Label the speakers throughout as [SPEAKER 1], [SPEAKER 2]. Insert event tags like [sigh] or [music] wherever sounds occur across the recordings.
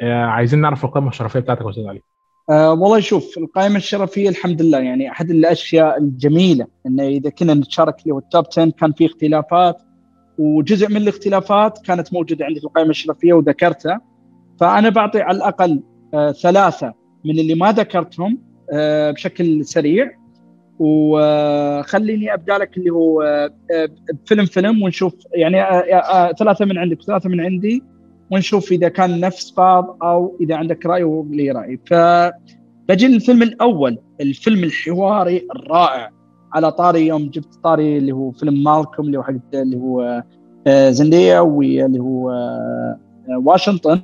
[SPEAKER 1] آه عايزين نعرف القائمة الشرفية بتاعتك يا أستاذ علي.
[SPEAKER 2] أه والله شوف القائمة الشرفية الحمد لله يعني أحد الأشياء الجميلة أنه إذا كنا نتشارك اللي هو التوب 10 كان في اختلافات وجزء من الاختلافات كانت موجودة عندي في القائمة الشرفية وذكرتها. فأنا بعطي على الأقل أه ثلاثة من اللي ما ذكرتهم أه بشكل سريع. وخليني أبدأ لك اللي هو فيلم فيلم ونشوف يعني ثلاثة من عندك ثلاثة من عندي. ونشوف إذا كان نفس بعض أو إذا عندك رأي ولي رأي. فبجي للفيلم الأول الفيلم الحواري الرائع. على طاري يوم جبت طاري اللي هو فيلم مالكم اللي هو حق اللي هو آه، زندية واللي هو آه، واشنطن.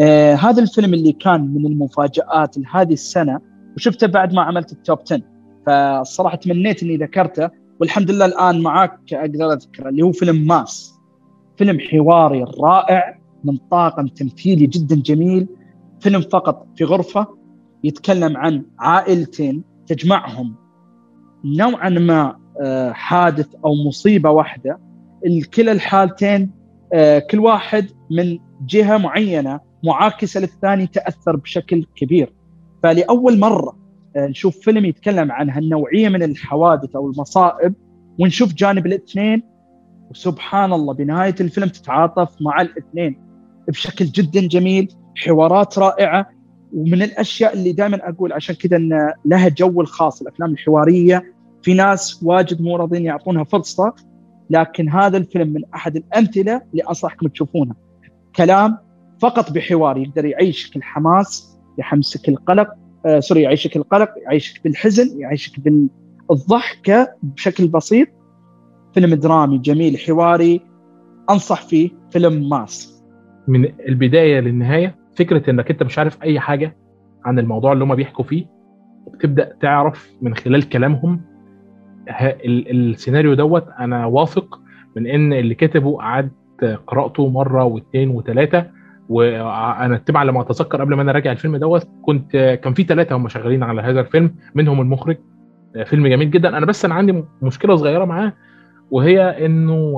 [SPEAKER 2] آه هذا الفيلم اللي كان من المفاجآت لهذه السنة وشفته بعد ما عملت التوب 10 فالصراحة تمنيت إني ذكرته والحمد لله الآن معاك أقدر أذكره اللي هو فيلم ماس. فيلم حواري رائع من طاقم تمثيلي جدا جميل فيلم فقط في غرفة يتكلم عن عائلتين تجمعهم. نوعا ما آه، حادث أو مصيبة واحدة كلا الحالتين آه، كل واحد من جهة معينة معاكسة للثاني تأثر بشكل كبير. فلأول مرة آه، نشوف فيلم يتكلم عن هالنوعية من الحوادث أو المصائب ونشوف جانب الاثنين وسبحان الله بنهاية الفيلم تتعاطف مع الاثنين. بشكل جدا جميل حوارات رائعة. ومن الأشياء اللي دائما أقول عشان كذا إن لها جو الخاص الأفلام الحوارية. في ناس واجد مو راضين يعطونها فرصة لكن هذا الفيلم من أحد الأمثلة اللي أنصحكم تشوفونها. كلام فقط بحوار يقدر يعيشك الحماس يحمسك القلق آه sorry يعيشك القلق يعيشك بالحزن يعيشك بالضحكه بشكل بسيط. فيلم درامي جميل حواري أنصح فيه فيلم Mass.
[SPEAKER 1] من البداية للنهاية فكرة إنك أنت مش عارف أي حاجة عن الموضوع اللي هم بيحكوا فيه وبتبدأ تعرف من خلال كلامهم السيناريو دوت. أنا واثق من إن اللي كتبه قعدت قراته مرة واثنين وثلاثه وأنا تبعا لما أتذكر قبل ما أنا راجع الفيلم دوت. كنت كان في ثلاثة هم شغالين على هذا الفيلم منهم المخرج. فيلم جميل جدا. أنا بس أنا عندي مشكلة صغيرة معاه وهي إنه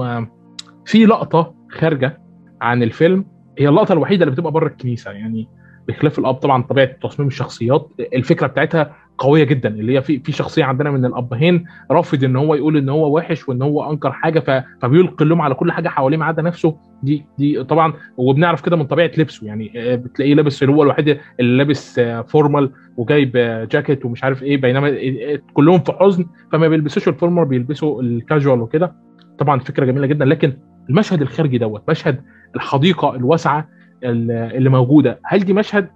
[SPEAKER 1] في لقطة خارجة عن الفيلم هي اللقطة الوحيدة اللي بتبقى بره الكنيسة يعني بخلاف الأب طبعا طبيعة تصميم الشخصيات الفكرة بتاعتها قوية جدا اللي هي في في شخصية عندنا من الأبهين رافض إن هو يقول إن هو وحش وإن هو أنكر حاجة فبيلقي اللوم على كل حاجة حواليه ما عدا نفسه. دي دي طبعا وبنعرف كده من طبيعة لبسه يعني آه، بتلاقيه لابس هو الوحيد اللي لابس formal آه، وجايب جاكيت ومش عارف إيه بينما آه، كلهم في حزن فما بيلبسوش ال formal بيلبسوا الكاجوال وكده. طبعا فكرة جميلة جدا لكن المشهد الخارجي دوت مشهد الحديقة الواسعة اللي موجودة. هل دي مشهد؟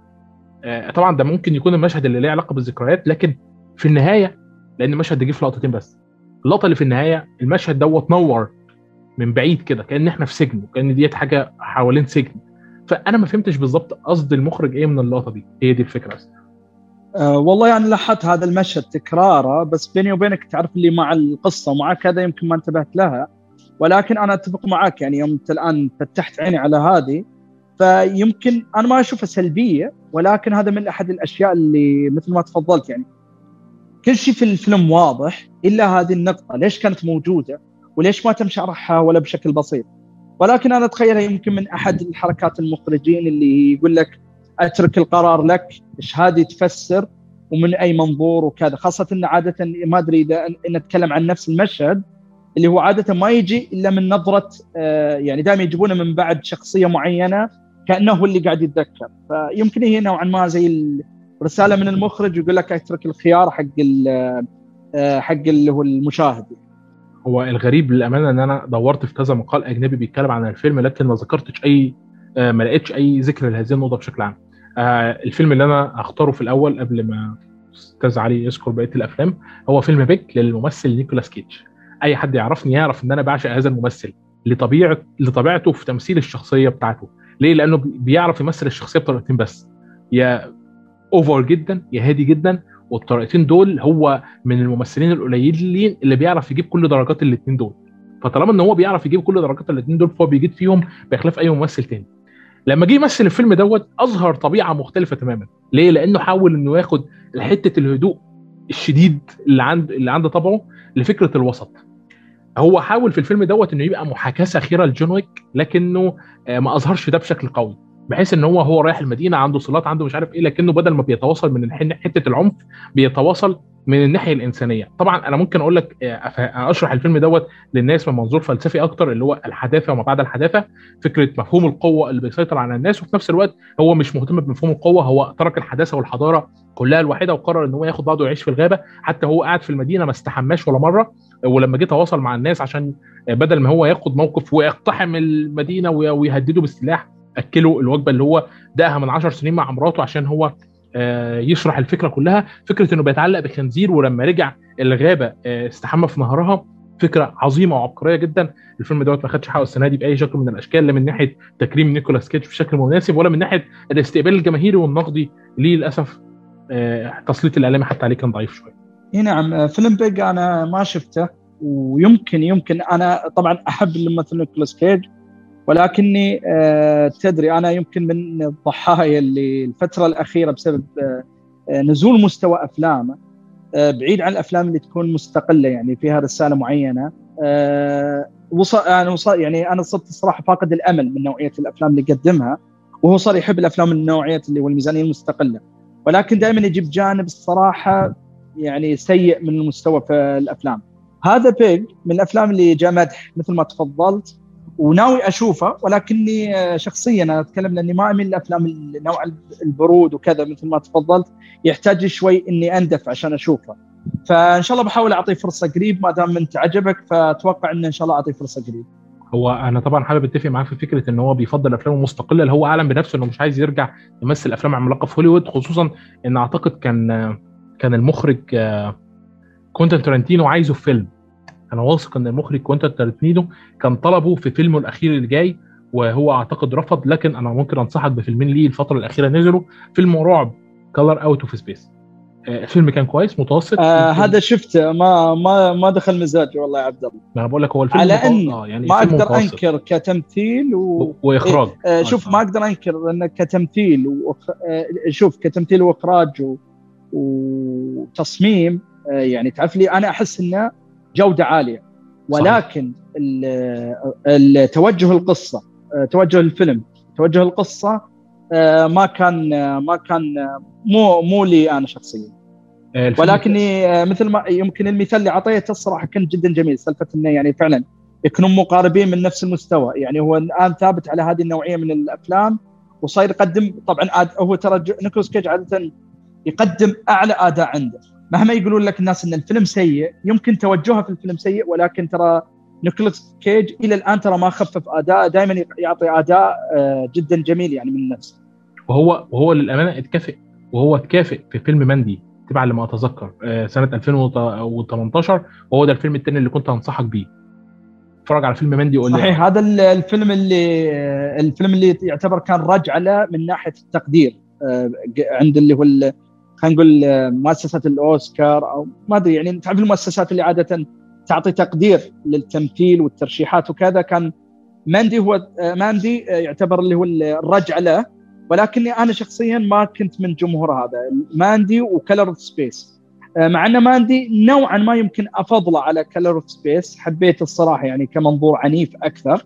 [SPEAKER 1] آه، طبعا ده ممكن يكون المشهد اللي ليه علاقة بالذكريات لكن في النهاية لأن المشهد ده جه في لقطتين بس. اللقطة اللي في النهاية المشهد دوت نور من بعيد كده كأن إحنا في سجن وكأن ديت حاجة حوالين سجن. فأنا ما فهمتش بالظبط قصد المخرج إيه من اللقطة دي. هي دي الفكرة بس.
[SPEAKER 2] أه والله يعني لاحظت هذا المشهد تكراره بس بيني وبينك تعرف اللي مع القصة ومع كذا يمكن ما انتبهت لها. ولكن أنا أتفق معك يعني يوم أنت الآن فتحت عيني على هذه فيمكن أنا ما أشوفها سلبية ولكن هذا من أحد الأشياء اللي مثل ما تفضلت يعني كل شيء في الفيلم واضح إلا هذه النقطة ليش كانت موجودة؟ وليش ما تم شرحها ولا بشكل بسيط؟ ولكن أنا أتخيلها يمكن من أحد الحركات المخرجين اللي يقول لك أترك القرار لك إيش هذه تفسر ومن أي منظور وكذا خاصة إن عادة ما أدري إذا نتكلم عن نفس المشهد اللي هو عادة ما يجي إلا من نظرة آه، يعني دائما يجيبونه من بعد شخصية معينة كأنه هو اللي قاعد يتذكر. فيمكن هي نوعا ما زي الرسالة من المخرج يقول لك اترك الخيار حق آه، حق اللي هو المشاهد.
[SPEAKER 1] هو الغريب للأمانة إن أنا دورت في كذا مقال أجنبي بيتكلم عن الفيلم لكن ما ذكرتش أي آه، ما لقيتش أي ذكر لهذه النقطة بشكل عام. الفيلم اللي أنا اختاره في الأول قبل ما أستاذ علي يذكر بقية الأفلام هو فيلم Pig للممثل نيكولاس كيج أي حد يعرفني يعرف إن أنا بعشق هذا الممثل لطبيعه لطبيعته في تمثيل الشخصية بتاعته. ليه؟ لأنه بيعرف يمثل الشخصية بطريقتين بس. يا اوفر جدا يا هادي جدا والطريقتين دول هو من الممثلين القليلين اللي بيعرف يجيب كل درجات الاثنين دول. فطالما إن هو بيعرف يجيب كل درجات الاثنين دول فهو بيجيد فيهم بخلاف أي ممثل تاني. لما جه يمثل الفيلم دوت أظهر طبيعة مختلفة تماما. ليه؟ لأنه حاول إنه ياخد حتة الهدوء الشديد اللي عند اللي عند طبعه لفكرة الوسط. هو حاول في الفيلم دوت إنه يبقى محاكاة ساخره لجون ويك لكنه آه، ما أظهرش ده بشكل قوي. بحيث إن هو هو رايح المدينة عنده صلات عنده مش عارف إيه لكنه بدل ما بيتواصل من حتة العنف بيتواصل من الناحية الإنسانية. طبعا أنا ممكن أقول لك أشرح الفيلم دوت للناس من منظور فلسفي أكتر اللي هو الحداثة وما بعد الحداثة فكرة مفهوم القوة اللي بيسيطر على الناس وفي نفس الوقت هو مش مهتم بمفهوم القوة هو ترك الحداثة والحضارة كلها الواحدة وقرر إن هو ياخد بعضه ويعيش في الغابة حتى هو قاعد في المدينة ما استحماش ولا مرة. ولما جه تواصل مع الناس عشان بدل ما هو ياخد موقف ويقتحم المدينة ويهدده بالسلاح أكله الوجبة اللي هو دقها من 10 سنين مع مراته عشان هو يشرح الفكرة كلها. فكرة إنه بيتعلق بخنزير ولما رجع الغابة استحمى في نهرها فكرة عظيمة وعبقرية جدا. الفيلم دوت ما خدش حقه السنة دي بأي شكل من الأشكال لا من ناحية تكريم نيكولاس كيدج بشكل مناسب ولا من ناحية الاستقبال الجماهيري والنقدي. ليه للأسف تسليط الإعلامي حتى عليه كان ضعيف شوية.
[SPEAKER 2] اي نعم فيلم Pig أنا ما شفته ويمكن يمكن أنا طبعا أحب الممثل نيكولاس كيج ولكني آه تدري أنا يمكن من الضحايا اللي الفترة الأخيرة بسبب آه نزول مستوى أفلامه آه بعيد عن الأفلام اللي تكون مستقلة يعني فيها رسالة معينة وصل أنا وصل يعني أنا صرت الصراحه فاقد الأمل من نوعية الأفلام اللي يقدمها وهو صار يحب الأفلام من نوعية اللي هو الميزانية المستقلة. ولكن دائما يجيب جانب الصراحة يعني سيء من المستوى في الأفلام. هذا بيج من الأفلام اللي جاء مدح مثل ما تفضلت وناوي أشوفه ولكني شخصيا أنا أتكلم لأني ما أميل لأفلام نوع البرود وكذا مثل ما تفضلت يحتاج شوي إني أندف عشان أشوفه. فإن شاء الله بحاول اعطيه فرصة قريب ما دام أنت عجبك فأتوقع ان إن شاء الله اعطيه فرصة قريب.
[SPEAKER 1] هو أنا طبعا حابب أتفق معاك في فكرة إن هو بيفضل أفلامه المستقله اللي هو اعلن بنفسه إنه مش عايز يرجع يمثل أفلام عملاقة في هوليوود خصوصا إن أعتقد كان كان المخرج كوينتين تارانتينو عايزه في فيلم. أنا واثق إن المخرج كوينتين تارانتينو كان طلبه في فيلمه الأخير اللي جاي وهو أعتقد رفض لكن أنا ممكن أنصحك بفيلمين ليه الفترة الأخيرة نزلوا. فيلم رعب Color Out of Space الفيلم كان كويس متوسط.
[SPEAKER 2] آه هذا شفته. ما ما ما دخل مزاجي والله يا عبد الله.
[SPEAKER 1] أنا بقول لك هو الفيلم
[SPEAKER 2] على إن آه يعني ما أقدر متوسط. أنكر كتمثيل و...
[SPEAKER 1] وإخراج.
[SPEAKER 2] إيه آه شوف ما أقدر أنكر إنه كتمثيل وأخ... آه شوف كتمثيل وإخراج و... وتصميم آه يعني تعرف لي أنا أحس إنه جودة عالية. ولكن التوجه القصة توجه الفيلم توجه القصة ما كان ما كان مو مو لي أنا شخصيا. ولكني مثل ما يمكن المثال اللي أعطيته الصراحة كان جدا جميل سالفة إنه يعني فعلا يكونوا مقاربين من نفس المستوى. يعني هو الآن ثابت على هذه النوعية من الأفلام وصاير يقدم طبعا هو ترى نيكولاس كيج عادة يقدم أعلى أداء عنده. مهما يقولون لك الناس إن الفيلم سيء يمكن توجهه في الفيلم سيء ولكن ترى نيكولاس كيج إلى الآن ترى ما خفف أداء دائما يعطي أداء جدا جميل يعني من نفسه
[SPEAKER 1] وهو وهو للأمانة اتكافئ. وهو اتكافئ في فيلم ماندي تبع لما أتذكر سنة 2018 وهو ده الفيلم الثاني اللي كنت أنصحك بيه. اتفرج على فيلم ماندي وقول
[SPEAKER 2] صحيح هذا الفيلم اللي الفيلم اللي يعتبر كان رجعة له من ناحية التقدير عند اللي هو خلينا نقول مؤسسة الأوسكار أو ما أدري يعني تعرف المؤسسات اللي عادة تعطي تقدير للتمثيل والترشيحات وكذا. كان Mandy هو Mandy يعتبر اللي هو الرجعة له. ولكني أنا شخصيا ما كنت من جمهور هذا Mandy و Color of Space مع أن Mandy نوعا ما يمكن أفضله على Color of Space حبيت الصراحة يعني كمنظور عنيف أكثر.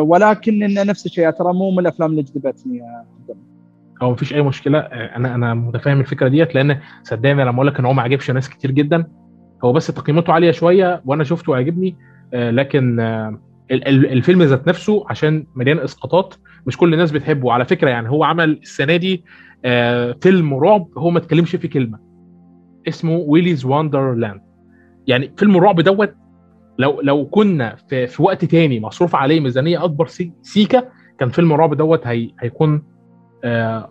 [SPEAKER 2] ولكن إن نفس الشيء ترى مو من الأفلام اللي جذبتني
[SPEAKER 1] هو مفيش أي مشكلة. أنا أنا متفاهم الفكرة ديت لأن صدقني لما أقول لك إن هو ما عجبش ناس كتير جدا هو بس تقييماته عالية شوية وأنا شفته وعجبني لكن الفيلم ذات نفسه عشان مليان إسقاطات مش كل الناس بتحبه. وعلى فكرة يعني هو عمل السنة دي فيلم رعب هو ما اتكلمش فيه كلمة. اسمه Willy's Wonderland يعني فيلم الرعب دوت لو لو كنا في, في وقت تاني مصروف عليه ميزانية أكبر سيكا كان فيلم الرعب دوت هي هيكون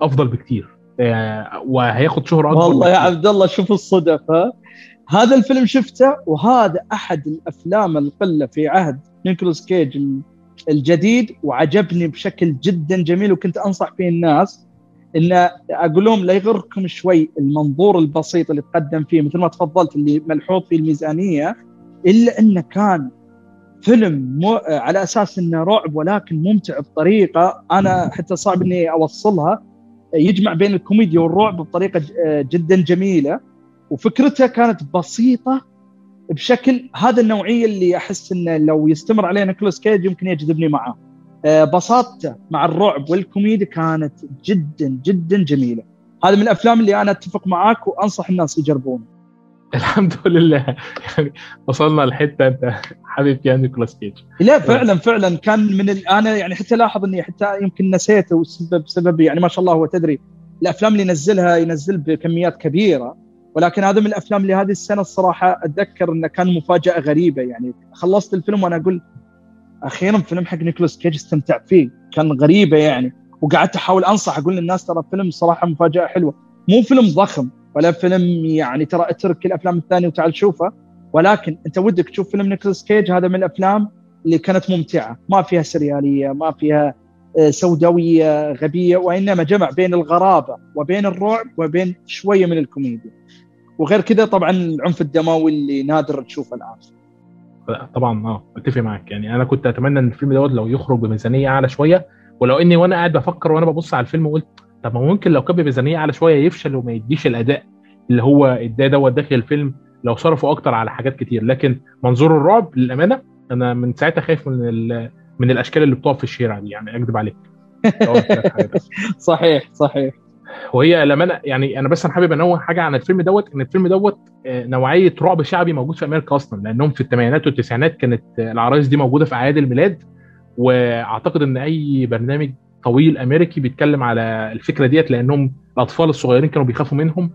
[SPEAKER 1] أفضل بكتير وهياخد شهره أكبر
[SPEAKER 2] والله يا عبد الله شوف الصدفه هذا الفيلم شفته وهذا أحد الأفلام القلة في عهد نيكولاس كيج الجديد وعجبني بشكل جدا جميل وكنت أنصح فيه الناس إن أقول لهم لا يغركم شوي المنظور البسيط اللي تقدم فيه مثل ما تفضلت اللي ملحوظ في الميزانية إلا إنه كان فيلم مو على أساس إنه رعب ولكن ممتع بطريقة أنا حتى صعب إني أوصلها. يجمع بين الكوميديا والرعب بطريقة جدا جميلة. وفكرتها كانت بسيطة بشكل هذا النوعية اللي أحس إنه لو يستمر عليه نيكولاس كيج يمكن يجذبني معاه. آه، بساطته مع الرعب والكوميديا كانت جدا جدا جميلة. هذا من الأفلام اللي أنا أتفق معاك وأنصح الناس يجربونه. [laughs]
[SPEAKER 1] الحمد لله. يعني وصلنا لحتة أنت حبيت فيها نيكولاس كيج.
[SPEAKER 2] لا فعلا فعلا كان من ال... أنا يعني حتى لاحظ إني حتى يمكن نسيته بسبب سبب يعني ما شاء الله هو تدري الأفلام اللي ينزلها ينزل بكميات كبيرة. ولكن هذا من الأفلام اللي هذه السنة الصراحة أتذكر إنه كان مفاجأة غريبة. يعني خلصت الفيلم وأنا أقول أخيرا فيلم حق نيكولاس كيج استمتعت فيه. كان غريبة يعني. وقعدت أحاول أنصح أقول للناس ترى فيلم صراحة مفاجأة حلوة. مو فيلم ضخم. ولا فيلم يعني ترى اترك الأفلام الثانية وتعال شوفه. ولكن أنت ودك تشوف فيلم نيكولاس كيج هذا من الأفلام اللي كانت ممتعة. ما فيها سريالية ما فيها آه، سوداوية غبية وإنما جمع بين الغرابة وبين الرعب وبين شوية من الكوميديا. وغير كذا طبعا العنف الدموي اللي نادر تشوفه الآن.
[SPEAKER 1] طبعا آه أتفق معاك يعني أنا كنت أتمنى إن الفيلم دوت لو يخرج بميزانية أعلى شوية ولو إني وأنا قاعد بفكر وأنا ببص على الفيلم قلت طب ما ممكن لو كان بميزانيه أعلى شوية يفشل وما يديش الأداء اللي هو إداه دوت داخل الفيلم لو صرفوا أكتر على حاجات كتير. لكن منظور الرعب للأمانة أنا من ساعتها خايف من من الأشكال اللي بتقف في الشارع دي يعني اكذب عليك. [laughs]
[SPEAKER 2] صحيح صحيح.
[SPEAKER 1] وهي لما يعني أنا بس أنا حابب أنوه حاجة عن الفيلم دوت إن الفيلم دوت آه، نوعية رعب شعبي موجود في أمريكا أصلا لأنهم في الثمانينات والتسعينات كانت العرايس دي موجودة في أعياد الميلاد وأعتقد إن أي برنامج طويل أمريكي بيتكلم على الفكرة ديت لأنهم الأطفال الصغيرين كانوا بيخافوا منهم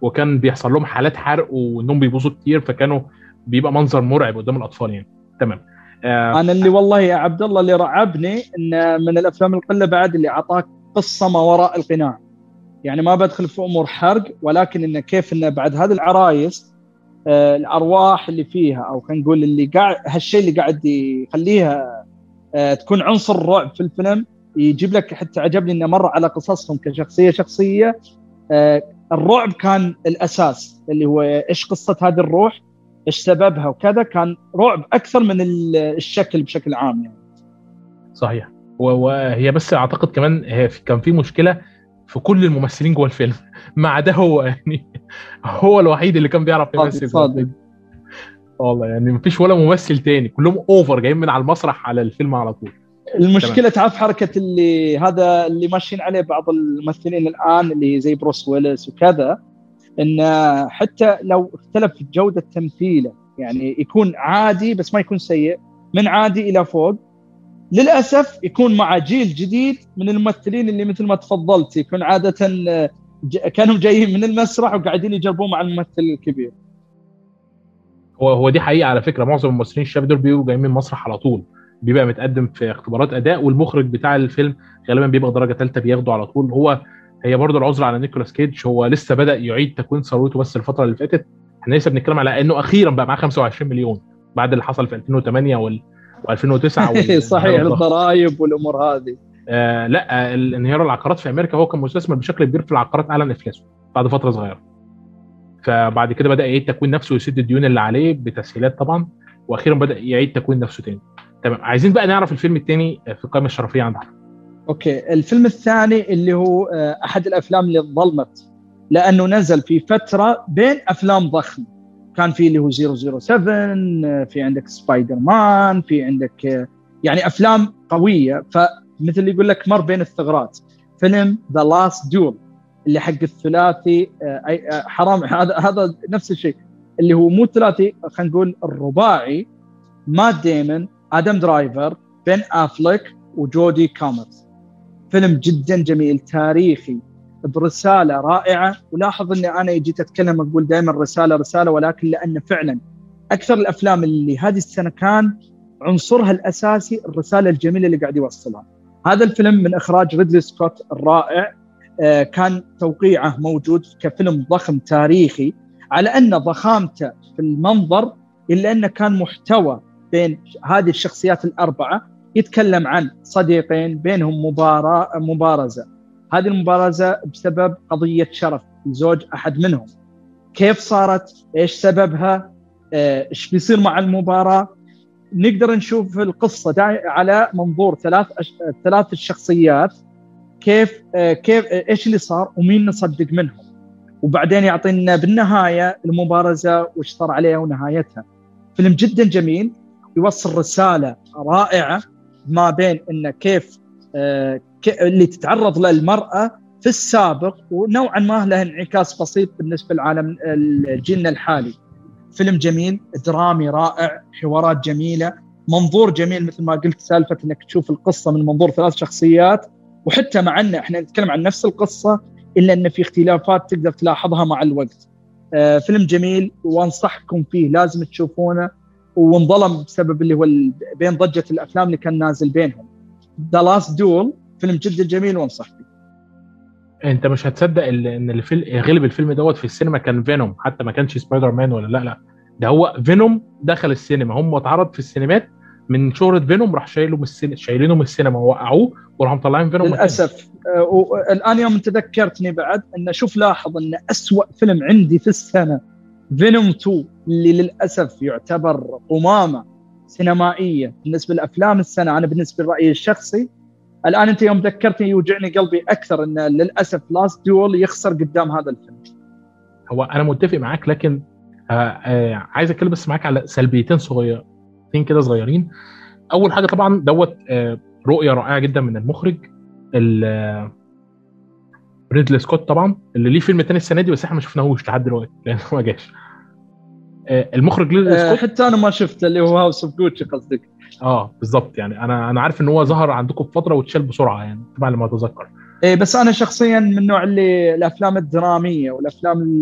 [SPEAKER 1] وكان بيحصل لهم حالات حرق وإنهم بيبوظوا كتير فكانوا بيبقى منظر مرعب قدام الأطفال يعني. تمام.
[SPEAKER 2] آه أنا اللي والله يا عبد الله اللي رعبني إن من الأفلام القلة بعد اللي أعطاك قصة ما وراء القناع. يعني ما بدخل في أمور حرق ولكن انه كيف انه بعد هذه العرايس آه الأرواح اللي فيها أو خلينا نقول اللي قاعد هالشيء اللي قاعد يخليها آه تكون عنصر رعب في الفيلم يجيب لك حتى عجبني إنه مر على قصصهم كشخصية شخصية آه الرعب كان الأساس اللي هو إيش قصة هذه الروح إيش سببها وكذا كان رعب أكثر من الشكل بشكل عام يعني.
[SPEAKER 1] صحيح. وهي بس أعتقد كمان هي كان في مشكلة في كل الممثلين جوه الفيلم. [laughs] ما عدا هو يعني. هو الوحيد اللي كان بيعرف يمثل. صادق. والله يعني مفيش ولا ممثل تاني. كلهم over جايين من على المسرح على الفيلم على طول.
[SPEAKER 2] المشكلة تعرف حركة اللي هذا اللي ماشيين عليه بعض الممثلين الآن اللي زي بروس ويلس وكذا إن حتى لو اختلف جودة تمثيله يعني يكون عادي بس ما يكون سيء من عادي إلى فوق. للأسف يكون مع جيل جديد من الممثلين اللي مثل ما تفضلت يكون عادة كانوا جايين من المسرح وقاعدين يجربون مع الممثل الكبير.
[SPEAKER 1] هو هو دي حقيقة على فكرة معظم الممثلين الشباب دول بيبقوا جايين من المسرح على طول. بيبقى متقدم في اختبارات أداء والمخرج بتاع الفيلم غالبا بيبقى درجة ثالثه بياخده على طول. هو هي برضه العذر على نيكولاس كيدج هو لسه بدأ يعيد تكوين ثروته بس الفترة اللي فاتت. إحنا لسه بنتكلم على إنه أخيرا بقى معاه 25 مليون بعد اللي حصل في 2008 وال و2009 [laughs]
[SPEAKER 2] صحيح الضرائب والأمور هذه.
[SPEAKER 1] آه لا الانهيار العقارات في أمريكا هو كان مستثمر بشكل كبير في العقارات اعلن افلاسه بعد فترة صغيرة. فبعد كده بدأ يعيد تكوين نفسه ويسد الديون اللي عليه بتسهيلات طبعا وأخيرا بدأ يعيد تكوين نفسه تاني. تمام. عايزين بقى نعرف الفيلم الثاني في القائمة الشرفية عندنا
[SPEAKER 2] Okay. الفيلم الثاني اللي هو آه، أحد الأفلام اللي ظلمت لأنه نزل في فترة بين أفلام ضخمه كان في اللي هو 007 في عندك سبايدر مان في عندك آه، يعني أفلام قوية. فمثل اللي يقول لك مر بين الثغرات. فيلم The Last Duel اللي حق الثلاثي آه، حرام. [laughs] هذا هذا نفس الشيء. اللي هو مو ثلاثي خلينا نقول الرباعي مات ديمن آدم درايفر بن أفليك وجودي كامرز فيلم جدا جميل تاريخي برسالة رائعة. ولاحظ اني أنا جيت أتكلم أقول دائما رسالة رسالة ولكن لأن فعلا أكثر الأفلام اللي هذه السنة كان عنصرها الأساسي الرسالة الجميلة اللي قاعد يوصلها. هذا الفيلم من إخراج ريدلي سكوت الرائع. آه، كان توقيعه موجود كفيلم ضخم تاريخي على أن ضخامته في المنظر إلا أنه كان محتوى بين هذه الشخصيات الأربعة يتكلم عن صديقين بينهم مباراه مبارزة. هذه المبارزة بسبب قضية شرف لزوج أحد منهم. كيف صارت؟ إيش سببها؟ آه، إيش بيصير مع المباراة؟ نقدر نشوف القصة على منظور ثلاث. ثلاث الشخصيات. كيف آه، كيف إيش اللي صار ومين نصدق منهم؟ وبعدين يعطينا بالنهاية المبارزة وش صار عليها ونهايتها. فيلم جدا جميل. يوصل رسالة رائعة ما بين انه كيف آه اللي تتعرض له المرأة في السابق ونوعا ما له انعكاس بسيط بالنسبة لعالم جيلنا الحالي. فيلم جميل، درامي رائع، حوارات جميلة، منظور جميل مثل ما قلت سالفة إنك تشوف القصة من منظور ثلاث شخصيات وحتى مع ان إحنا نتكلم عن نفس القصة إلا إن في اختلافات تقدر تلاحظها مع الوقت. آه فيلم جميل وأنصحكم فيه لازم تشوفونه وانظلم بسبب اللي هو بين ضجة الأفلام اللي كان نازل بينهم. The Last Duel فيلم جدا جميل وانصح فيه.
[SPEAKER 1] أنت مش هتصدق إن الفيلم غلب الفيلم دوت في السينما كان فينوم حتى ما كانش سبايدر مان ولا لا لا ده هو فينوم دخل السينما هم اتعرض في السينمات من شهرة فينوم راح شايله من السينما شايلينه من السينما ووقعوه وراحوا مطلعين فينوم
[SPEAKER 2] للأسف آه الآن يوم تذكرتني بعد إن شوف لاحظ إن أسوأ فيلم عندي في السنة فينوم 2 اللي للأسف يعتبر قمامة سينمائية بالنسبة لأفلام السنة. أنا بالنسبة لرأيي الشخصي الآن أنت يوم ذكرتني يوجعني قلبي أكثر إن للأسف Last Duel يخسر قدام هذا الفيلم.
[SPEAKER 1] هو أنا متفق معاك لكن آه آه عايز أتكلم بس معاك على سلبيتين صغيرين كده صغيرين. أول حاجة طبعا دوت آه رؤية رائعة جدا من المخرج ريدلي سكوت طبعا اللي ليه فيلم تاني السنة دي بس إحنا ما شفناهوش لحد دلوقتي لأنه ما جاش. المخرج ريدلي
[SPEAKER 2] سكوت حتى أنا ما شفته اللي هو House of Gucci قصدك.
[SPEAKER 1] آه بالظبط يعني أنا أنا عارف إن هو ظهر عندكم في فترة واتشال بسرعة يعني طبعا لما أتذكر.
[SPEAKER 2] إيه بس أنا شخصيا من النوع اللي الأفلام الدرامية والأفلام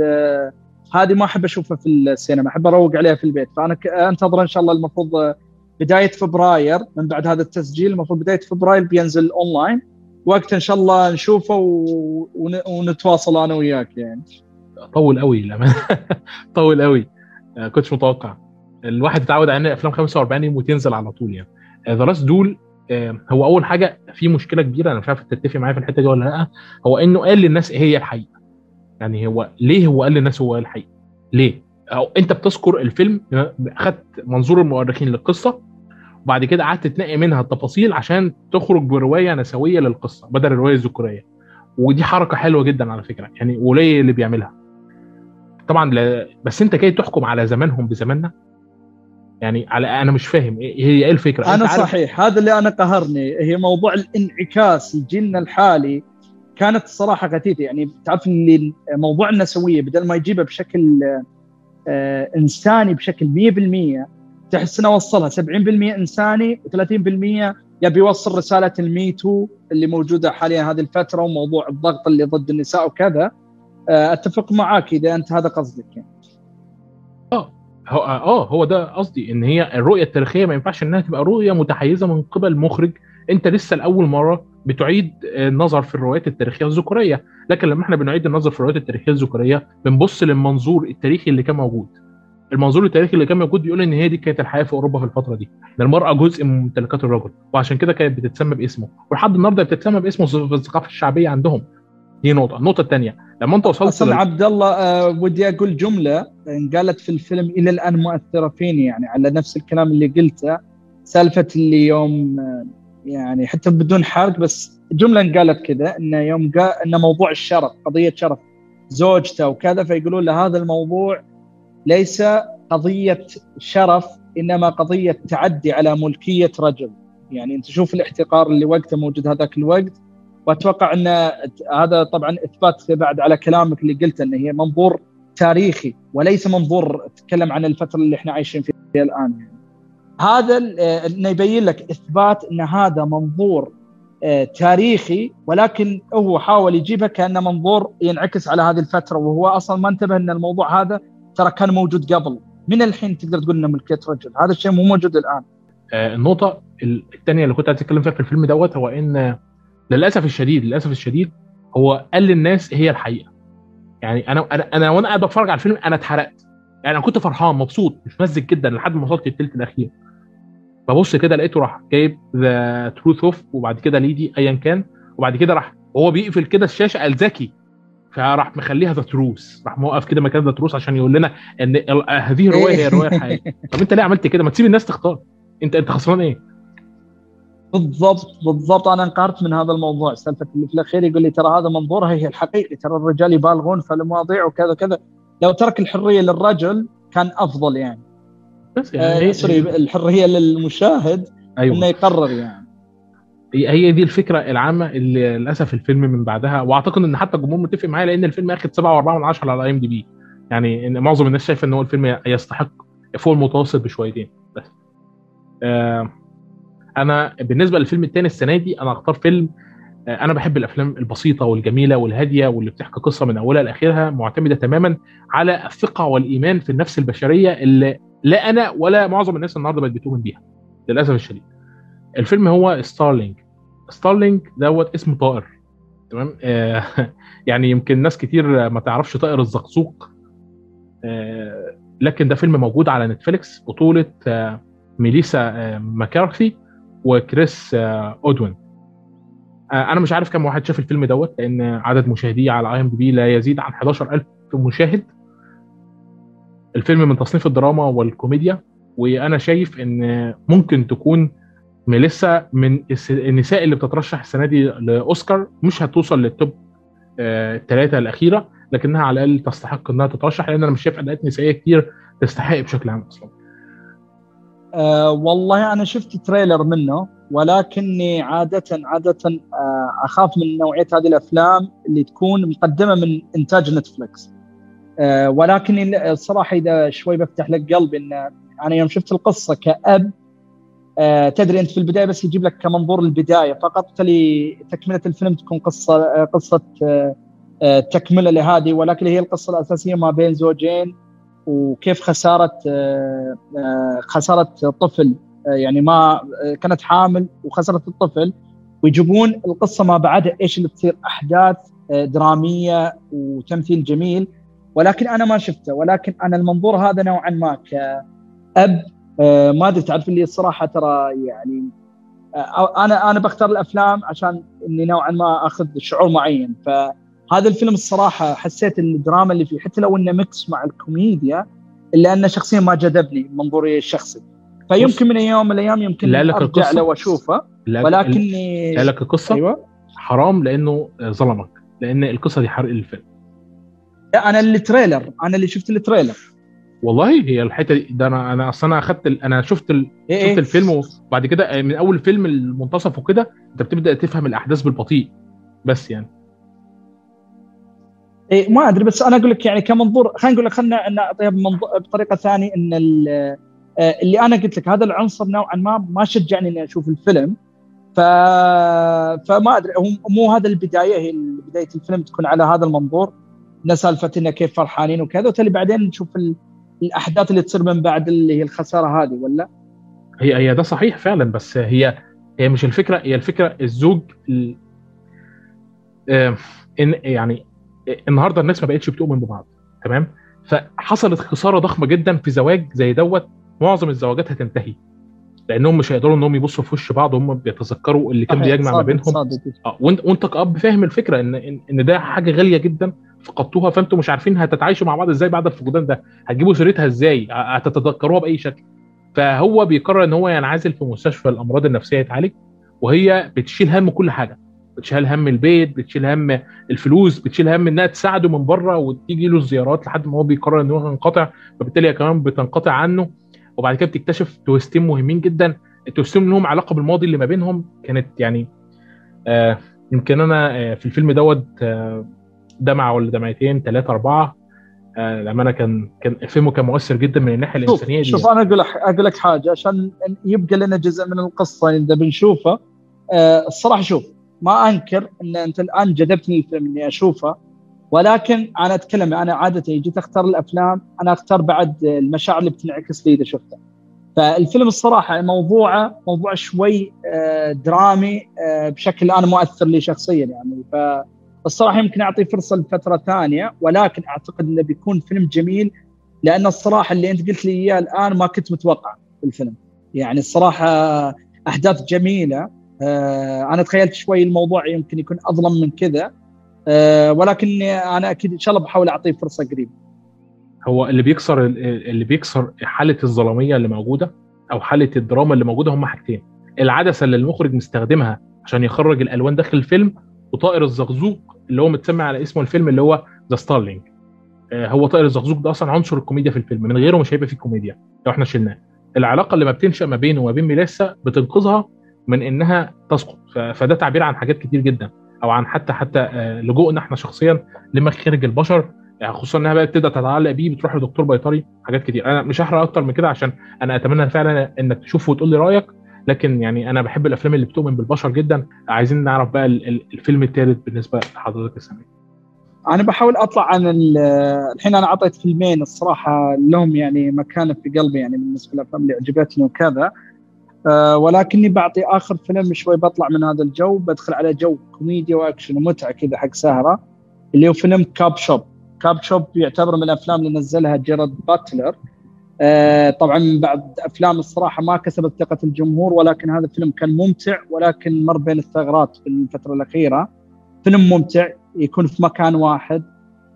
[SPEAKER 2] هذه ما أحب أشوفها في السينما أحب أروق عليها في البيت. فأنا أنتظر إن شاء الله المفروض بداية فبراير من بعد هذا التسجيل المفروض بداية فبراير بينزل أونلاين. وقت إن شاء الله نشوفه. ونتواصل أنا وياك يعني.
[SPEAKER 1] طول قوي [laughs] طول قوي كنتش متوقع. الواحد اتعود على إن أفلام 45 يوم وتنزل على طول يعني. The Last Duel هو أول حاجة في مشكلة كبيرة أنا مش عارف تتفق معايا في الحتة دي ولا لأ هو إنه قال للناس إيه هي الحقيقة. يعني هو ليه هو قال للناس هو الحقيقة؟ ليه؟ أو أنت بتذكر الفيلم اخذت منظور المؤرخين للقصة وبعد كده قعدت تنقي منها التفاصيل عشان تخرج برواية نسوية للقصة بدل الرواية الذكورية. ودي حركة حلوة جدا على فكرة يعني وليه اللي بيعملها. طبعا لا بس أنت جاي تحكم على زمانهم بزماننا؟ يعني على أنا مش فاهم هي إيه الفكرة؟
[SPEAKER 2] أنا صحيح هذا اللي أنا قهرني هي موضوع الانعكاس لجيلنا الحالي كانت الصراحة غثيثه يعني تعرف اللي موضوع النسويه بدل ما يجيبها بشكل آه إنساني بشكل 100% تحس إنه وصلها. 70% إنساني و30% يبي يوصل رسالة الميتو اللي موجودة حاليا هذه الفترة وموضوع الضغط اللي ضد النساء وكذا. أتفق معاك إذا أنت هذا قصدك يعني.
[SPEAKER 1] آه. هو آه هو ده قصدي إن هي الرؤية التاريخية ما ينفعش إنها تبقى رؤية متحيزة من قبل مخرج. أنت لسه لأول مرة بتعيد النظر في الروايات التاريخية الذكورية. لكن لما إحنا بنعيد النظر في الروايات التاريخية الذكورية بنبص للمنظور التاريخي اللي كان موجود. المنظور التاريخي اللي كان موجود بيقول إن هي دي كانت الحياة في أوروبا في الفترة دي. إن المرأة جزء من ممتلكات الرجل. وعشان كده كانت بتتسمى باسمه. ولحد النهارده بتتسمى باسمه في الثقافة الشعبية عندهم. دي نقطة. النقطة الثانية لما انت وصلت
[SPEAKER 2] أصلا عبد الله آه ودي أقول جملة قالت في الفيلم إلى الآن مؤثرة فيني يعني على نفس الكلام اللي قلته. سالفة اللي يوم آه يعني حتى بدون حرق بس جملة قالت كذا انه يوم قال انه موضوع الشرف قضية شرف زوجته وكذا فيقولون له هذا الموضوع ليس قضية شرف إنما قضية تعدي على ملكية رجل. يعني أنت شوف الاحتقار اللي وقته موجود هذاك الوقت وأتوقع أن هذا طبعا إثبات بعد على كلامك اللي قلته إن هي منظور تاريخي وليس منظور تتكلم عن الفترة اللي إحنا عايشين فيها الآن. يعني. هذا إنه يبين لك إثبات إن هذا منظور تاريخي ولكن هو حاول يجيبها كأنه منظور ينعكس على هذه الفترة وهو أصلا ما انتبه إن الموضوع هذا ترى كان موجود قبل. من الحين تقدر تقول إنه ملكية رجل؟ هذا الشيء مو موجود الآن.
[SPEAKER 1] النقطة الثانية اللي كنت أتكلم فيها في الفيلم دوت هو إن للأسف الشديد للأسف الشديد هو قال للناس هي الحقيقة. يعني أنا أنا أنا وأنا قاعد بتفرج على الفيلم أنا اتحرقت. يعني أنا كنت فرحان مبسوط متمزج جدا لحد ما وصلت الثلث الأخير. ببص كده لقيته راح جايب the truth of وبعد كده Lady ايا كان وبعد كده راح وهو بيقفل كده الشاشة قال ذكي. فراح مخليها the truth راح موقف كده مكان the truth عشان يقول لنا إن هذه الروايه هي الروايه الحقيقيه [laughs] طب أنت ليه عملت كده؟ ما تسيب الناس تختار. أنت أنت خسران إيه؟
[SPEAKER 2] بالضبط بالضبط. أنا انقهرت من هذا الموضوع. سالفة اللي في الأخير يقول لي ترى هذا منظورها هي الحقيقي ترى الرجال يبالغون في المواضيع وكذا كذا. لو ترك الحرية للرجل كان أفضل يعني.
[SPEAKER 1] بس
[SPEAKER 2] يعني آه سوري الحرية للمشاهد
[SPEAKER 1] أيوة.
[SPEAKER 2] إنه يقرر يعني.
[SPEAKER 1] هي دي الفكرة العامة اللي للأسف الفيلم من بعدها. وأعتقد إن حتى الجمهور متفق معايا لأن الفيلم اخد 7.4 من 10 على IMDb يعني إن معظم الناس شايفة إن هو الفيلم يستحق فوق المتوسط بشويتين بس. آه أنا بالنسبة للفيلم الثاني السنة دي أنا اختار فيلم آه أنا بحب الأفلام البسيطة والجميلة والهادية واللي بتحكي قصة من أولها لآخرها معتمدة تماما على الثقة والإيمان في النفس البشرية اللي لا أنا ولا معظم الناس النهارده بقت بتؤمن بيها للأسف الشديد. الفيلم هو Starling Starling دوت اسم طائر تمام؟ آه [laughs] يعني يمكن ناس كتير ما تعرفش طائر الزقزوق آه لكن ده فيلم موجود على نتفليكس بطولة آه ميليسا آه ماكارثي. وكريس آه أوداود آه أنا مش عارف كم واحد شاف الفيلم دوت لأن عدد مشاهديه على IMDb لا يزيد عن 11000 مشاهد الفيلم من تصنيف الدراما والكوميديا وأنا شايف إن ممكن تكون ميليسا من النساء اللي بتترشح السنة دي لأوسكار مش هتوصل لل top الثلاثه آه الأخيرة لكنها على الأقل تستحق إنها تترشح لأن أنا مش شايف أداءات نسائية كتير تستحق بشكل عام أصلا.
[SPEAKER 2] أه والله أنا شفت trailer منه ولكني عادة عادة أه أخاف من نوعية هذه الأفلام اللي تكون مقدمة من إنتاج نتفلكس. أه ولكني الصراحة إذا شوي بفتح لك قلبي إن أنا يوم شفت القصة كأب آه تدري أنت في البداية بس يجيب لك كمنظور البداية فقط تلي تكملة الفيلم تكون قصة آه قصة آه تكملة لهذه ولكن هي القصة الأساسية ما بين زوجين وكيف خسارة خسارة طفل يعني ما كانت حامل وخسرت الطفل ويجيبون القصة ما بعدها إيش اللي تصير أحداث درامية وتمثيل جميل ولكن أنا ما شفته ولكن أنا المنظور هذا نوعا ما كأب آه ما أدري تعرف اللي الصراحه ترى يعني آه أنا أنا بختار الأفلام عشان إني نوعا ما أخذ شعور معين فهذا الفيلم الصراحة حسيت الدراما اللي فيه حتى لو إنه mix مع الكوميديا إلا انه شخصيا ما جذبني منظوري الشخصي. فيمكن من يوم من الأيام يمكن
[SPEAKER 1] لا لك
[SPEAKER 2] أرجع
[SPEAKER 1] القصة.
[SPEAKER 2] له واشوفه
[SPEAKER 1] لا
[SPEAKER 2] ولكني
[SPEAKER 1] لا لك القصة.
[SPEAKER 2] أيوه.
[SPEAKER 1] حرام لأنه ظلمك لأن القصة دي حرق الفيلم.
[SPEAKER 2] لا أنا ال trailer أنا اللي شفت ال trailer.
[SPEAKER 1] والله هي الحتة دي ده أنا أنا أصلا أنا أخدت. أنا شفت ال...
[SPEAKER 2] إيه
[SPEAKER 1] شفت
[SPEAKER 2] إيه؟
[SPEAKER 1] الفيلم وبعد كده من أول الفيلم المنتصف وكده أنت بتبدأ تفهم الأحداث بالبطيء. بس يعني.
[SPEAKER 2] إيه ما أدري بس أنا أقول لك يعني كمنظور خلينا نقول لك خلينا نعطيها بمنظور بطريقة ثانية إن آه، اللي أنا قلت لك هذا العنصر نوعا ما ما شجعني إني أشوف الفيلم ف... فما أدري هو مو هذا البداية هي بداية الفيلم تكون على هذا المنظور إن سالفة إنه كيف فرحانين وكذا وتالي بعدين نشوف ال... الأحداث اللي تصير من بعد اللي هي الخسارة هذه ولا؟
[SPEAKER 1] هي هي ده صحيح فعلا بس هي هي مش الفكرة هي الفكرة الزوج ال... آه، إن يعني النهارده الناس ما بقتش بتؤمن ببعض تمام؟ فحصلت خسارة ضخمة جدا في زواج زي دوت معظم الزواجات هتنتهي لأنهم مش هيقدروا إنهم يبصوا في وش بعض وهم بيتذكروا اللي كان بيجمع ما بينهم. آه وانت وإنت كأب فاهم الفكرة ان ان ده حاجة غالية جدا فقدتوها فأنتوا مش عارفين هتتعايشوا مع بعض إزاي بعد الفقدان ده هتجيبوا سيرتها إزاي هتتذكروها بأي شكل. فهو بيقرر إن هو ينعزل في مستشفى الأمراض النفسية يتعالج وهي بتشيل هم كل حاجة. بتشيل هم البيت بتشيل هم الفلوس بتشيل هم إنها تساعده من بره وتيجي له الزيارات لحد ما هو بيقرر إن هو ينقطع فبالتالي هي كمان بتنقطع عنه. وبعد كده بتكتشف تويستين مهمين جدا. التويستين لهم علاقة بالماضي اللي ما بينهم كانت يعني آه يمكن أنا آه في الفيلم دوت آه دمعة ولا دمعتين ثلاثة أربعة آه لما كان كان الفيلم كان مؤثر جدا من
[SPEAKER 2] الناحية
[SPEAKER 1] الإنسانية دي.
[SPEAKER 2] شوف أنا أقول لك أقول لك حاجة عشان يبقى لنا جزء من القصة اذا بنشوفه آه الصراحة شوف ما أنكر إن أنت الآن جذبتني الفيلم إني اشوفه ولكن أنا أتكلم أنا عادة جيت أختار الأفلام أنا أختار بعد المشاعر اللي بتنعكس لي إذا شفته فالفيلم الصراحة موضوعه موضوع شوي آه درامي آه بشكل أنا مؤثر لي شخصيا يعني. فالصراحة يمكن اعطيه فرصة لفترة ثانية ولكن أعتقد إنه بيكون فيلم جميل لأن الصراحة اللي أنت قلت لي إياه الآن ما كنت متوقع في الفيلم. يعني الصراحة احداث جميلة أنا تخيلت شوي الموضوع يمكن يكون أظلم من كذا. آه ولكن أنا أكيد إن شاء الله بحاول أعطيه فرصة قريب
[SPEAKER 1] هو اللي بيكسر اللي بيكسر حالة الظلامية اللي موجودة أو حالة الدراما اللي موجودة هم حاجتين. العدسة اللي المخرج مستخدمها عشان يخرج الألوان داخل الفيلم وطائر الزقزوق اللي هو متسمى على اسمه الفيلم اللي هو The Starling هو طائر الزقزوق ده أصلا عنصر الكوميديا في الفيلم. من غيره مش هيبقى فيه كوميديا. لو إحنا شلناه. العلاقة اللي ما بتنشأ ما بينه وما بين ميليسا بتنقذها من إنها تسقط. فده تعبير عن حاجات كتير جدا. أو عن حتى حتى لجوءنا إحنا شخصيا لمخارج البشر. يعني خصوصا إنها بقت تبدا تتعلق بيه بتروح لدكتور بيطري حاجات كتير. أنا مش هحرق أكتر من كده عشان أنا أتمنى فعلا إنك تشوفه وتقول لي رأيك. لكن يعني أنا بحب الأفلام اللي بتؤمن بالبشر جدا. عايزين نعرف بقى الفيلم الثالث بالنسبة لحضرتك السنة
[SPEAKER 2] أنا بحاول أطلع عن الحين أنا أعطيت فيلمين الصراحة لهم يعني مكانة في قلبي يعني بالنسبة للأفلام اللي عجبتني وكذا. أه ولكني بعطي آخر فيلم شوي بطلع من هذا الجو بدخل على جو كوميديا وأكشن ومتعة كذا حق سهرة اللي هو فيلم Copshop Copshop يعتبر من الأفلام اللي نزلها جيرارد باتلر. آه طبعا بعد أفلام الصراحة ما كسبت ثقة الجمهور ولكن هذا الفيلم كان ممتع ولكن مر بين الثغرات في الفترة الأخيرة. فيلم ممتع يكون في مكان واحد.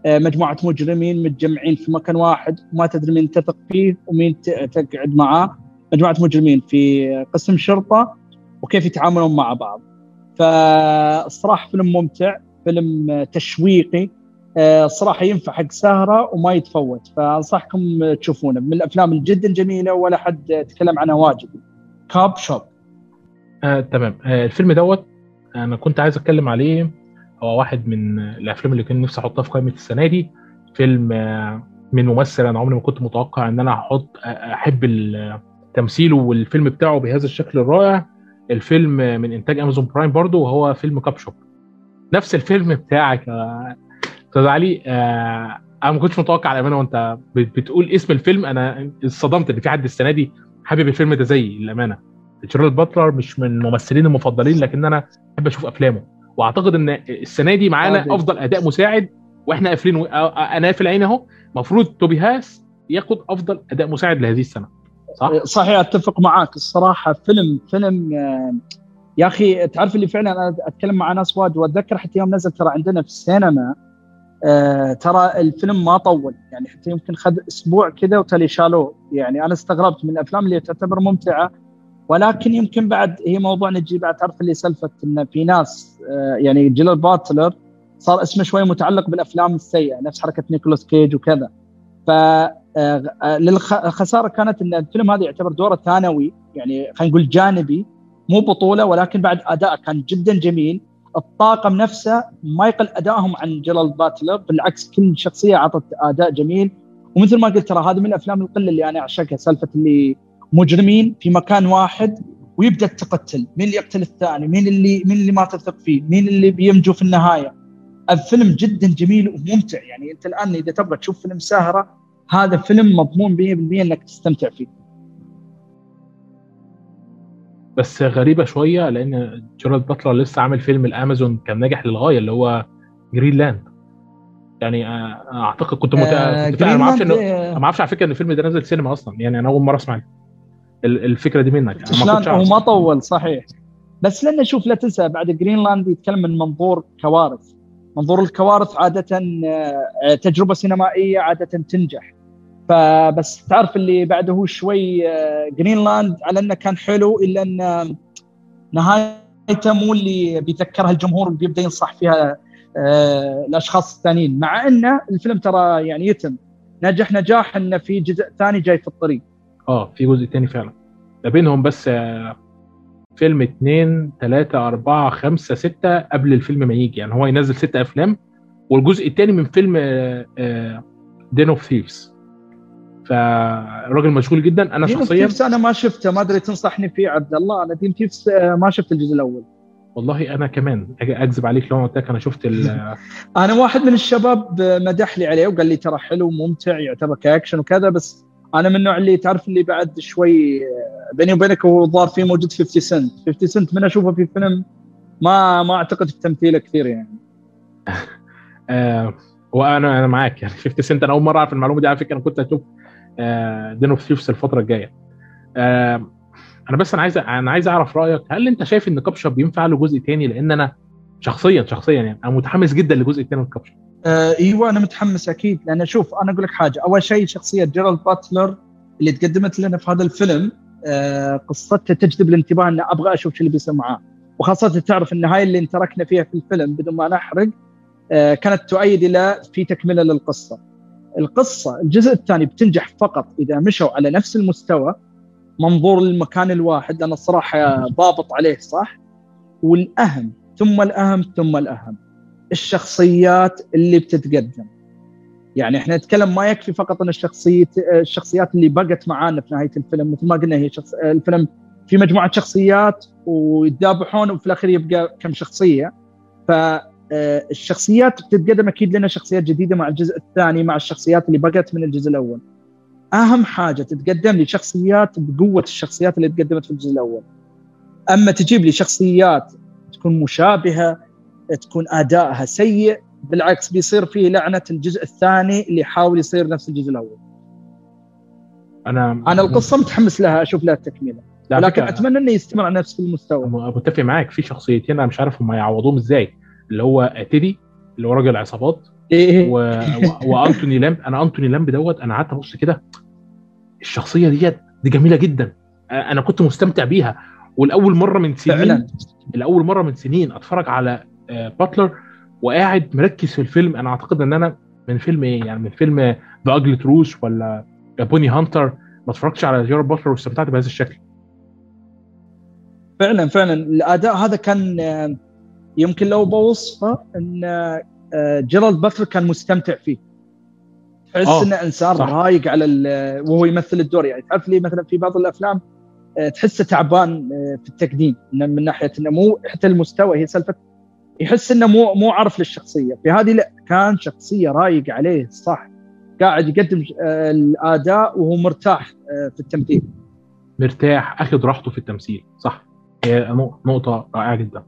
[SPEAKER 2] آه مجموعة مجرمين متجمعين في مكان واحد وما تدري مين تثق فيه ومين تقعد معاه. مجموعة مجرمين في قسم شرطة وكيف يتعاملون مع بعض. فالصراحة فيلم ممتع فيلم تشويقي. الصراحه ينفع حق سهرة وما يتفوت فأنصحكم تشوفونه. من الأفلام الجدا جميله ولا حد تكلم عنها واجد. كاب شوب
[SPEAKER 1] آه، تمام. آه، الفيلم دوت أنا كنت عايز أتكلم عليه. هو واحد من الأفلام اللي كان نفسي أحطها في قائمة السنة دي. فيلم آه، من ممثل أنا عمري ما كنت متوقع إن أنا أحط أحب تمثيله والفيلم بتاعه بهذا الشكل الرائع. الفيلم من إنتاج أمازون برايم برضه وهو فيلم Copshop. نفس الفيلم بتاعك أستاذ علي. آه أنا ما كنتش متوقع على امانه وأنت بتقول اسم الفيلم. أنا اتصدمت إن في حد السنة دي حابب الفيلم ده زيي للأمانة. جيرارد باتلر مش من الممثلين المفضلين لكن أنا بحب أشوف أفلامه. وأعتقد إن السنة دي معانا أفضل أداء مساعد وإحنا قافلين و... أنا قافل عيني أهو. المفروض توبي هاس ياخد أفضل أداء مساعد لهذه السنة.
[SPEAKER 2] صح؟ صحيح أتفق معاك. الصراحة فيلم فيلم يا أخي تعرف اللي فعلا أنا أتكلم مع ناس وايد وأتذكر حتى يوم نزل ترى عندنا في السينما آه ترى الفيلم ما طول. يعني حتى يمكن خذ أسبوع كذا وتالي شالوه. يعني أنا استغربت من الأفلام اللي تعتبر ممتعة ولكن يمكن بعد هي موضوع نجي بعد تعرف اللي سالفة إن في ناس آه يعني جيرارد باتلر صار اسمه شوي متعلق بالأفلام السيئة نفس حركة نيكولاس كيج وكذا. ف الخساره كانت إن الفيلم هذا يعتبر دوره ثانوي يعني خلينا نقول جانبي مو بطولة ولكن بعد أداء كان جدا جميل. الطاقم نفسه ما يقل أدائهم عن جيرارد باتلر بالعكس كل شخصية أعطت أداء جميل. ومثل ما قلت ترى هذه من الأفلام القلة اللي أنا أعشقها سالفة اللي مجرمين في مكان واحد ويبدأ التقتل. مين اللي يقتل الثاني؟ مين اللي مين اللي ما تثق فيه؟ مين اللي بينجو في النهاية؟ الفيلم جدا جميل وممتع. يعني أنت الآن إذا تبغى تشوف فيلم ساهرة هذا فيلم مضمون 100% إنك تستمتع فيه.
[SPEAKER 1] بس غريبة شوية لأن جيرالد باتلر لسه عامل فيلم الأمازون كان ناجح للغاية اللي هو Greenland يعني أعتقد كنت مت... آه كنت ما أعرفش انه ما أعرفش على فكرة إن الفيلم ده نزل سينما أصلا يعني أنا أول مرة أسمع الفكرة دي منك
[SPEAKER 2] أنا هو ما طول صحيح. بس لأن شوف لا تنسى بعد Greenland يتكلم من منظور كوارث. منظور الكوارث عادة تجربة سينمائية عادة تنجح. فبس تعرف اللي بعده هو شوي Greenland على أنه كان حلو إلا أن نهايته مو اللي بيذكرها الجمهور بيبدأ ينصح فيها الأشخاص الثانيين. مع انه الفيلم ترى يعني يتم. نجح نجاح انه في جزء ثاني جاي في الطريق.
[SPEAKER 1] آه في جزء ثاني فعلا. ما بينهم بس فيلم اثنين ثلاثة أربعة خمسة ستة قبل الفيلم ما يجي. يعني هو ينزل ستة أفلام والجزء الثاني من فيلم Den of Thieves فالراجل مشغول جدا. أنا شخصيا
[SPEAKER 2] Den أنا ما شفته. ما أدري تنصحني فيه عبد الله. أنا Den Thieves ما شفت الجزء الأول.
[SPEAKER 1] والله أنا كمان أكذب عليك لو قلت لك أنا شفت [laughs]
[SPEAKER 2] أنا واحد من الشباب مدح لي عليه وقال لي ترى حلو وممتع يعتبر كأكشن وكذا بس أنا من النوع اللي تعرف اللي بعد شوي بيني وبينك هو الظاهر فيه موجود 50 سنت 50 سنت من أشوفه في فيلم ما ما أعتقد في تمثيله كثير يعني. [laughs]
[SPEAKER 1] آه وأنا أنا معاك يعني. 50 سنت أنا أول مرة أعرف المعلومة دي على فكرة أنا كنت أشوف آه Den of Thieves الفترة الجاية. آه أنا بس أنا عايز أنا عايز أعرف رأيك هل أنت شايف إن Copshop ينفع له جزء تاني؟ لأن أنا شخصيا شخصيا يعني أنا متحمس جدا للجزء الثاني من Copshop
[SPEAKER 2] آه أيوه أنا متحمس أكيد. لأن شوف أنا أقول لك حاجة. أول شيء شخصية جيرالد باتلر اللي تقدمت لنا في هذا الفيلم آه قصته تجذب الانتباه ان أبغى أشوف شو اللي بيصير معاه. وخاصة تعرف النهاية اللي انتركنا فيها في الفيلم بدون ما نحرق كانت تؤيد إلى في تكملة للقصة. القصة الجزء الثاني بتنجح فقط إذا مشوا على نفس المستوى منظور المكان الواحد لأن الصراحة ضابط عليه صح؟ والأهم ثم الأهم ثم الأهم الشخصيات اللي بتتقدم. يعني إحنا نتكلم ما يكفي فقط إن الشخصية الشخصيات اللي بقت معانا في نهاية الفيلم مثل ما قلنا هي شخص الفيلم في مجموعة شخصيات ويتذابحون وفي الأخير يبقى كم شخصية. فالشخصيات بتتقدم أكيد لنا شخصيات جديدة مع الجزء الثاني مع الشخصيات اللي بقت من الجزء الأول. أهم حاجة تتقدم لي شخصيات بقوة الشخصيات اللي تقدمت في الجزء الأول. أما تجيب لي شخصيات تكون مشابهة تكون أدائها سيء بالعكس بيصير فيه لعنة الجزء الثاني اللي يحاول يصير نفس الجزء الأول.
[SPEAKER 1] أنا
[SPEAKER 2] أنا القصة متحمس لها أشوف لها تكمله لكن أتمنى إنه يستمر على نفس المستوى.
[SPEAKER 1] متفق معاك في شخصيتين أنا مش عارف هم يعوضوهم إزاي. اللي هو تيدي اللي هو راجل عصابات.
[SPEAKER 2] إيه.
[SPEAKER 1] و... و... وأنتوني لامب. أنا أنتوني لامب دوت أنا قعدت أبص كده. الشخصية ديت دي جميلة جدا. أنا كنت مستمتع بيها. والأول مرة من سنين
[SPEAKER 2] فعلا.
[SPEAKER 1] الأول مرة من سنين أتفرج على باتلر وقاعد مركز في الفيلم. أنا أعتقد إن أنا من فيلم إيه؟ يعني من فيلم The Ugly Truth ولا Bounty Hunter ما اتفرجتش على جيرارد باتلر واستمتعت بهذا الشكل.
[SPEAKER 2] فعلا فعلا. الأداء هذا كان يمكن لو بوصفه إن جيرالد باتلر كان مستمتع فيه. تحس
[SPEAKER 1] آه،
[SPEAKER 2] إنه
[SPEAKER 1] إنسان.
[SPEAKER 2] رايق على وهو يمثل الدور. يعني تعرف لي مثلا في بعض الأفلام آه، تحسه تعبان آه، في التقديم. من ناحية إنه مو حتى المستوى هي سالفة يحس إنه مو مو عارف للشخصية. في هذه لا كان شخصية رايق عليه صح. قاعد يقدم آه، الأداء وهو مرتاح آه، في التمثيل.
[SPEAKER 1] مرتاح اخد راحته في التمثيل صح. هي نق- نقطة رائعة جدا.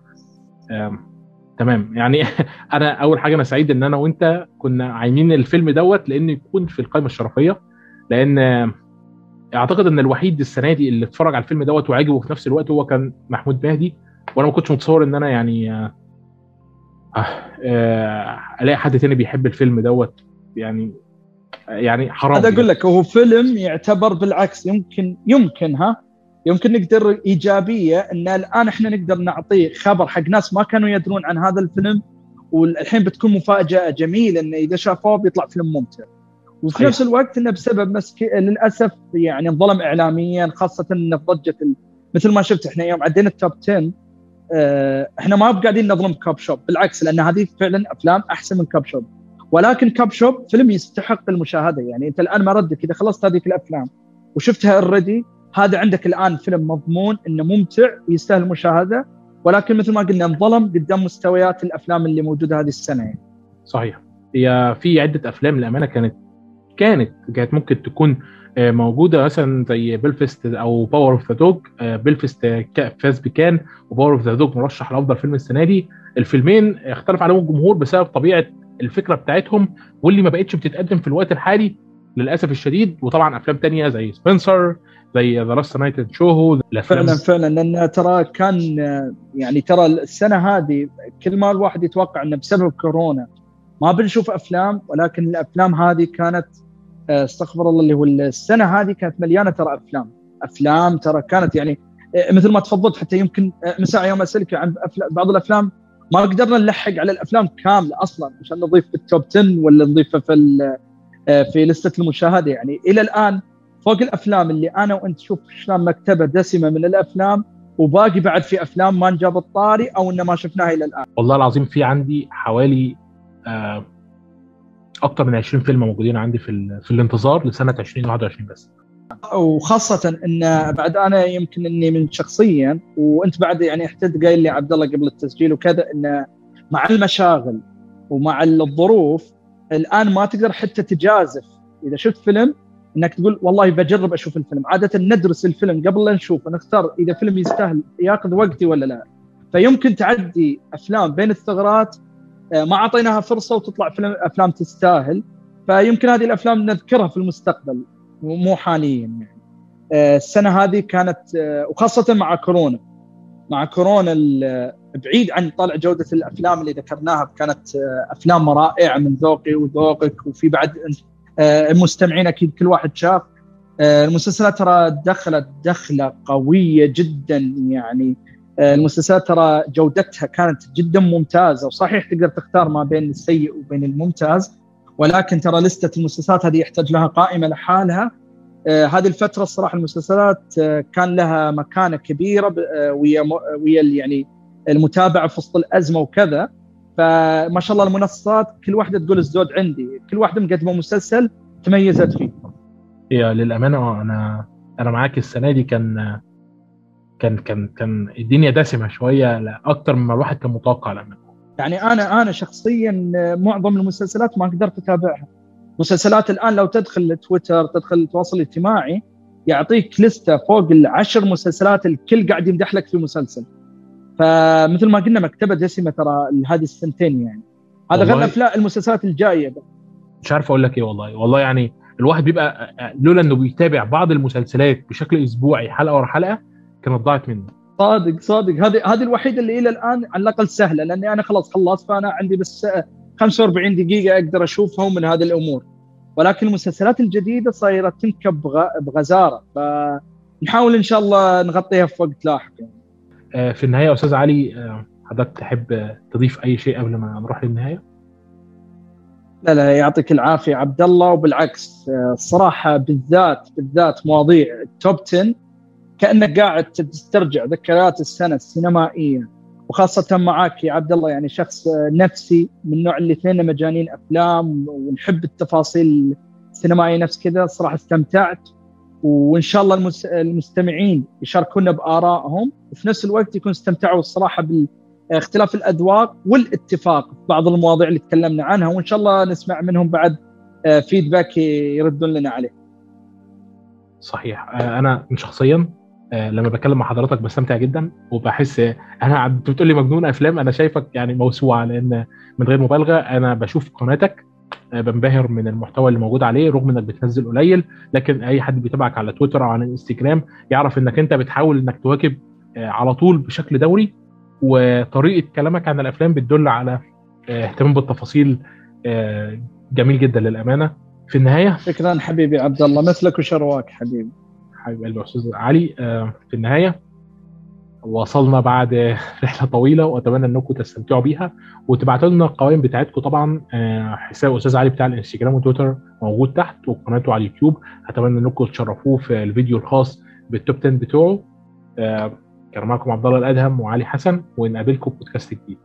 [SPEAKER 1] تمام. يعني [laughs] أنا أول حاجة أنا سعيد إن أنا وأنت كنا عايمين الفيلم دوت لأنه يكون في القائمة الشرفية لأن أعتقد إن الوحيد السنة دي اللي اتفرج على الفيلم دوت وعجبه في نفس الوقت هو كان محمود مهدي. وأنا ما كنتش متصور إن أنا يعني آه، آه، ألاقي حد تاني بيحب الفيلم دوت. يعني يعني حرام
[SPEAKER 2] هذا أقول لك هو فيلم يعتبر بالعكس يمكن يمكن ها؟ يمكن نقدر إيجابية إن الآن إحنا نقدر نعطيه خبر حق ناس ما كانوا يدرون عن هذا الفيلم والحين بتكون مفاجأة جميلة إنه إذا شافوه بيطلع فيلم ممتع وفي. نفس الوقت إنه بسبب مسك... للأسف يعني انظلم اعلاميا خاصة إنه في ضجة ال... مثل ما شفت إحنا يوم عدينا التوب 10 آه إحنا ما قاعدين نظلم Copshop بالعكس لأن هذه فعلا أفلام أحسن من Copshop ولكن Copshop فيلم يستحق المشاهدة يعني أنت الآن ما ردك إذا خلصت هذيك الأفلام وشفتها already هذا عندك الآن فيلم مضمون إنه ممتع ويستاهل المشاهدة ولكن مثل ما قلنا انظلم قدام مستويات الأفلام اللي موجودة هذه السنة. يعني.
[SPEAKER 1] صحيح. هي في عدة أفلام للأمانة كانت كانت كانت ممكن تكون آه، موجودة مثلا زي بيلفيست أو Power of the Dog Belfast كا- فاز بكان و Power of the Dog مرشح لأفضل فيلم السنة دي. الفيلمين اختلف عليهم الجمهور بسبب طبيعة الفكرة بتاعتهم واللي ما بقتش بتتقدم في الوقت الحالي للأسف الشديد. وطبعا أفلام تانية زي سبنسر زي The Last Night Soho الأفلام.
[SPEAKER 2] فعلا فعلا لأن ترى كان يعني ترى السنة هذه كل ما الواحد يتوقع إنه بسبب كورونا. ما بنشوف أفلام ولكن الأفلام هذه كانت آه، استغفر الله اللي هو السنة هذه كانت مليانة ترى أفلام. أفلام ترى كانت يعني آه، مثل ما تفضلت حتى يمكن آه، من ساعه يوم أسألك عن بعض الأفلام. ما قدرنا نلحق على الأفلام كاملة أصلا عشان نضيف في التوب 10 ولا نضيفها في في لستة المشاهدة يعني. إلى الآن فوق الأفلام اللي أنا وأنت شوف شلون مكتبة دسمة من الأفلام وباقي بعد في أفلام ما نجاب الطاري أو إنه ما شفناها إلى الآن.
[SPEAKER 1] والله العظيم في عندي حوالي آه، أكتر من 20 فيلم موجودين عندي في في الانتظار لسنة 2021 بس.
[SPEAKER 2] وخاصة إن بعد أنا يمكن إني من شخصيا وأنت بعد يعني احتد قايل لي عبد الله قبل التسجيل وكذا انه مع المشاغل ومع الظروف الآن ما تقدر حتى تجازف. إذا شفت فيلم إنك تقول والله بجرب أشوف الفيلم. عادة ندرس الفيلم قبل لا نشوفه نختار إذا فيلم يستاهل ياخذ وقتي ولا لا. فيمكن تعدي أفلام بين الثغرات آه، ما أعطيناها فرصة وتطلع فيلم أفلام تستاهل. فيمكن هذه الأفلام نذكرها في المستقبل مو حاليا يعني. آه، السنة هذه كانت آه، وخاصة مع كورونا. مع كورونا بعيد عن طلع جودة الأفلام اللي ذكرناها كانت أفلام رائعة من ذوقي وذوقك وفي بعد المستمعين أكيد كل واحد شاف. آه، المسلسلات ترى دخلت دخلة قوية جدا يعني. آه، المسلسلات ترى جودتها كانت جدا ممتازة وصحيح تقدر تختار ما بين السيء وبين الممتاز ولكن ترى لستة المسلسلات هذه يحتاج لها قائمة لحالها. آه هذه الفترة الصراحة المسلسلات آه كان لها مكانة كبيرة آه ويا ويا يعني المتابعة في وسط الأزمة وكذا. فما شاء الله المنصات كل واحدة تقول الزود عندي كل واحدة مقدمة مسلسل تميزت فيه.
[SPEAKER 1] هي للأمانة أنا أنا معاك السنة دي كان كان كان كان الدنيا دسمة شوية أكتر مما الواحد كان متوقع لما.
[SPEAKER 2] يعني أنا أنا شخصيا معظم المسلسلات ما قدرت أتابعها. مسلسلات الآن لو تدخل تويتر تدخل التواصل الاجتماعي يعطيك لستة فوق العشر مسلسلات الكل قاعد يمدح لك في مسلسل. فمثل ما قلنا مكتبة دسمه ترى هذه السنتين يعني. هذا غير افلام المسلسلات الجاية.
[SPEAKER 1] مش عارف أقول لك إيه والله. والله يعني الواحد بيبقى لولا إنه بيتابع بعض المسلسلات بشكل أسبوعي حلقة ورا حلقة كانت ضاعت منه.
[SPEAKER 2] صادق صادق. هذه هذه الوحيدة اللي إلى الآن على الأقل سهلة لأني أنا خلاص خلصت فأنا عندي بس 45 دقيقة أقدر اشوفها من هذه الأمور. ولكن المسلسلات الجديدة صايرة تنكب بغزارة. فنحاول إن شاء الله نغطيها في وقت لاحق
[SPEAKER 1] يعني. في النهاية أستاذ علي حضرتك تحب تضيف أي شيء قبل ما نروح للنهاية؟
[SPEAKER 2] لا لا يعطيك العافية عبد الله. وبالعكس الصراحه بالذات بالذات مواضيع التوب 10 كأنك قاعد تسترجع ذكريات السنة السينمائية. وخاصة معاك يا عبد الله يعني شخص نفسي من النوع اللي اثنين مجانين أفلام ونحب التفاصيل السينمائية نفس كذا الصراحه استمتعت. وإن شاء الله المستمعين يشاركونا بآرائهم وفي نفس الوقت يكون استمتعوا الصراحة باختلاف الأذواق والاتفاق في بعض المواضيع اللي تكلمنا عنها وإن شاء الله نسمع منهم بعد فيدباك يردون لنا عليه.
[SPEAKER 1] صحيح أنا شخصيا لما بتكلم مع حضرتك بستمتع جدا وبحس أنا بتقول لي مجنون أفلام أنا شايفك يعني موسوعة لأن من غير مبالغة أنا بشوف قناتك بنبهر من المحتوى اللي موجود عليه رغم إنك بتنزل قليل لكن أي حد بيتابعك على تويتر أو على الانستجرام يعرف إنك أنت بتحاول إنك تواكب على طول بشكل دوري وطريقة كلامك عن الأفلام بتدل على اهتمام بالتفاصيل جميل جدا للأمانة. في النهاية
[SPEAKER 2] شكرا حبيبي عبد الله. مثلك وشرواك حبيبي.
[SPEAKER 1] حبيب قلبي أستاذ علي. في النهاية وصلنا بعد رحلة طويلة وأتمنى إنكم تستمتعوا بيها. وتبعتوا لنا القوائم بتاعتكم طبعا حساب أستاذ علي بتاع الإنستجرام وتويتر موجود تحت وقناته على اليوتيوب. أتمنى إنكم تشرفوه في الفيديو الخاص بالتوب 10 بتوعه. كان معكم عبد الله الأدهم وعلي حسن ونقابلكم بودكاست جديد.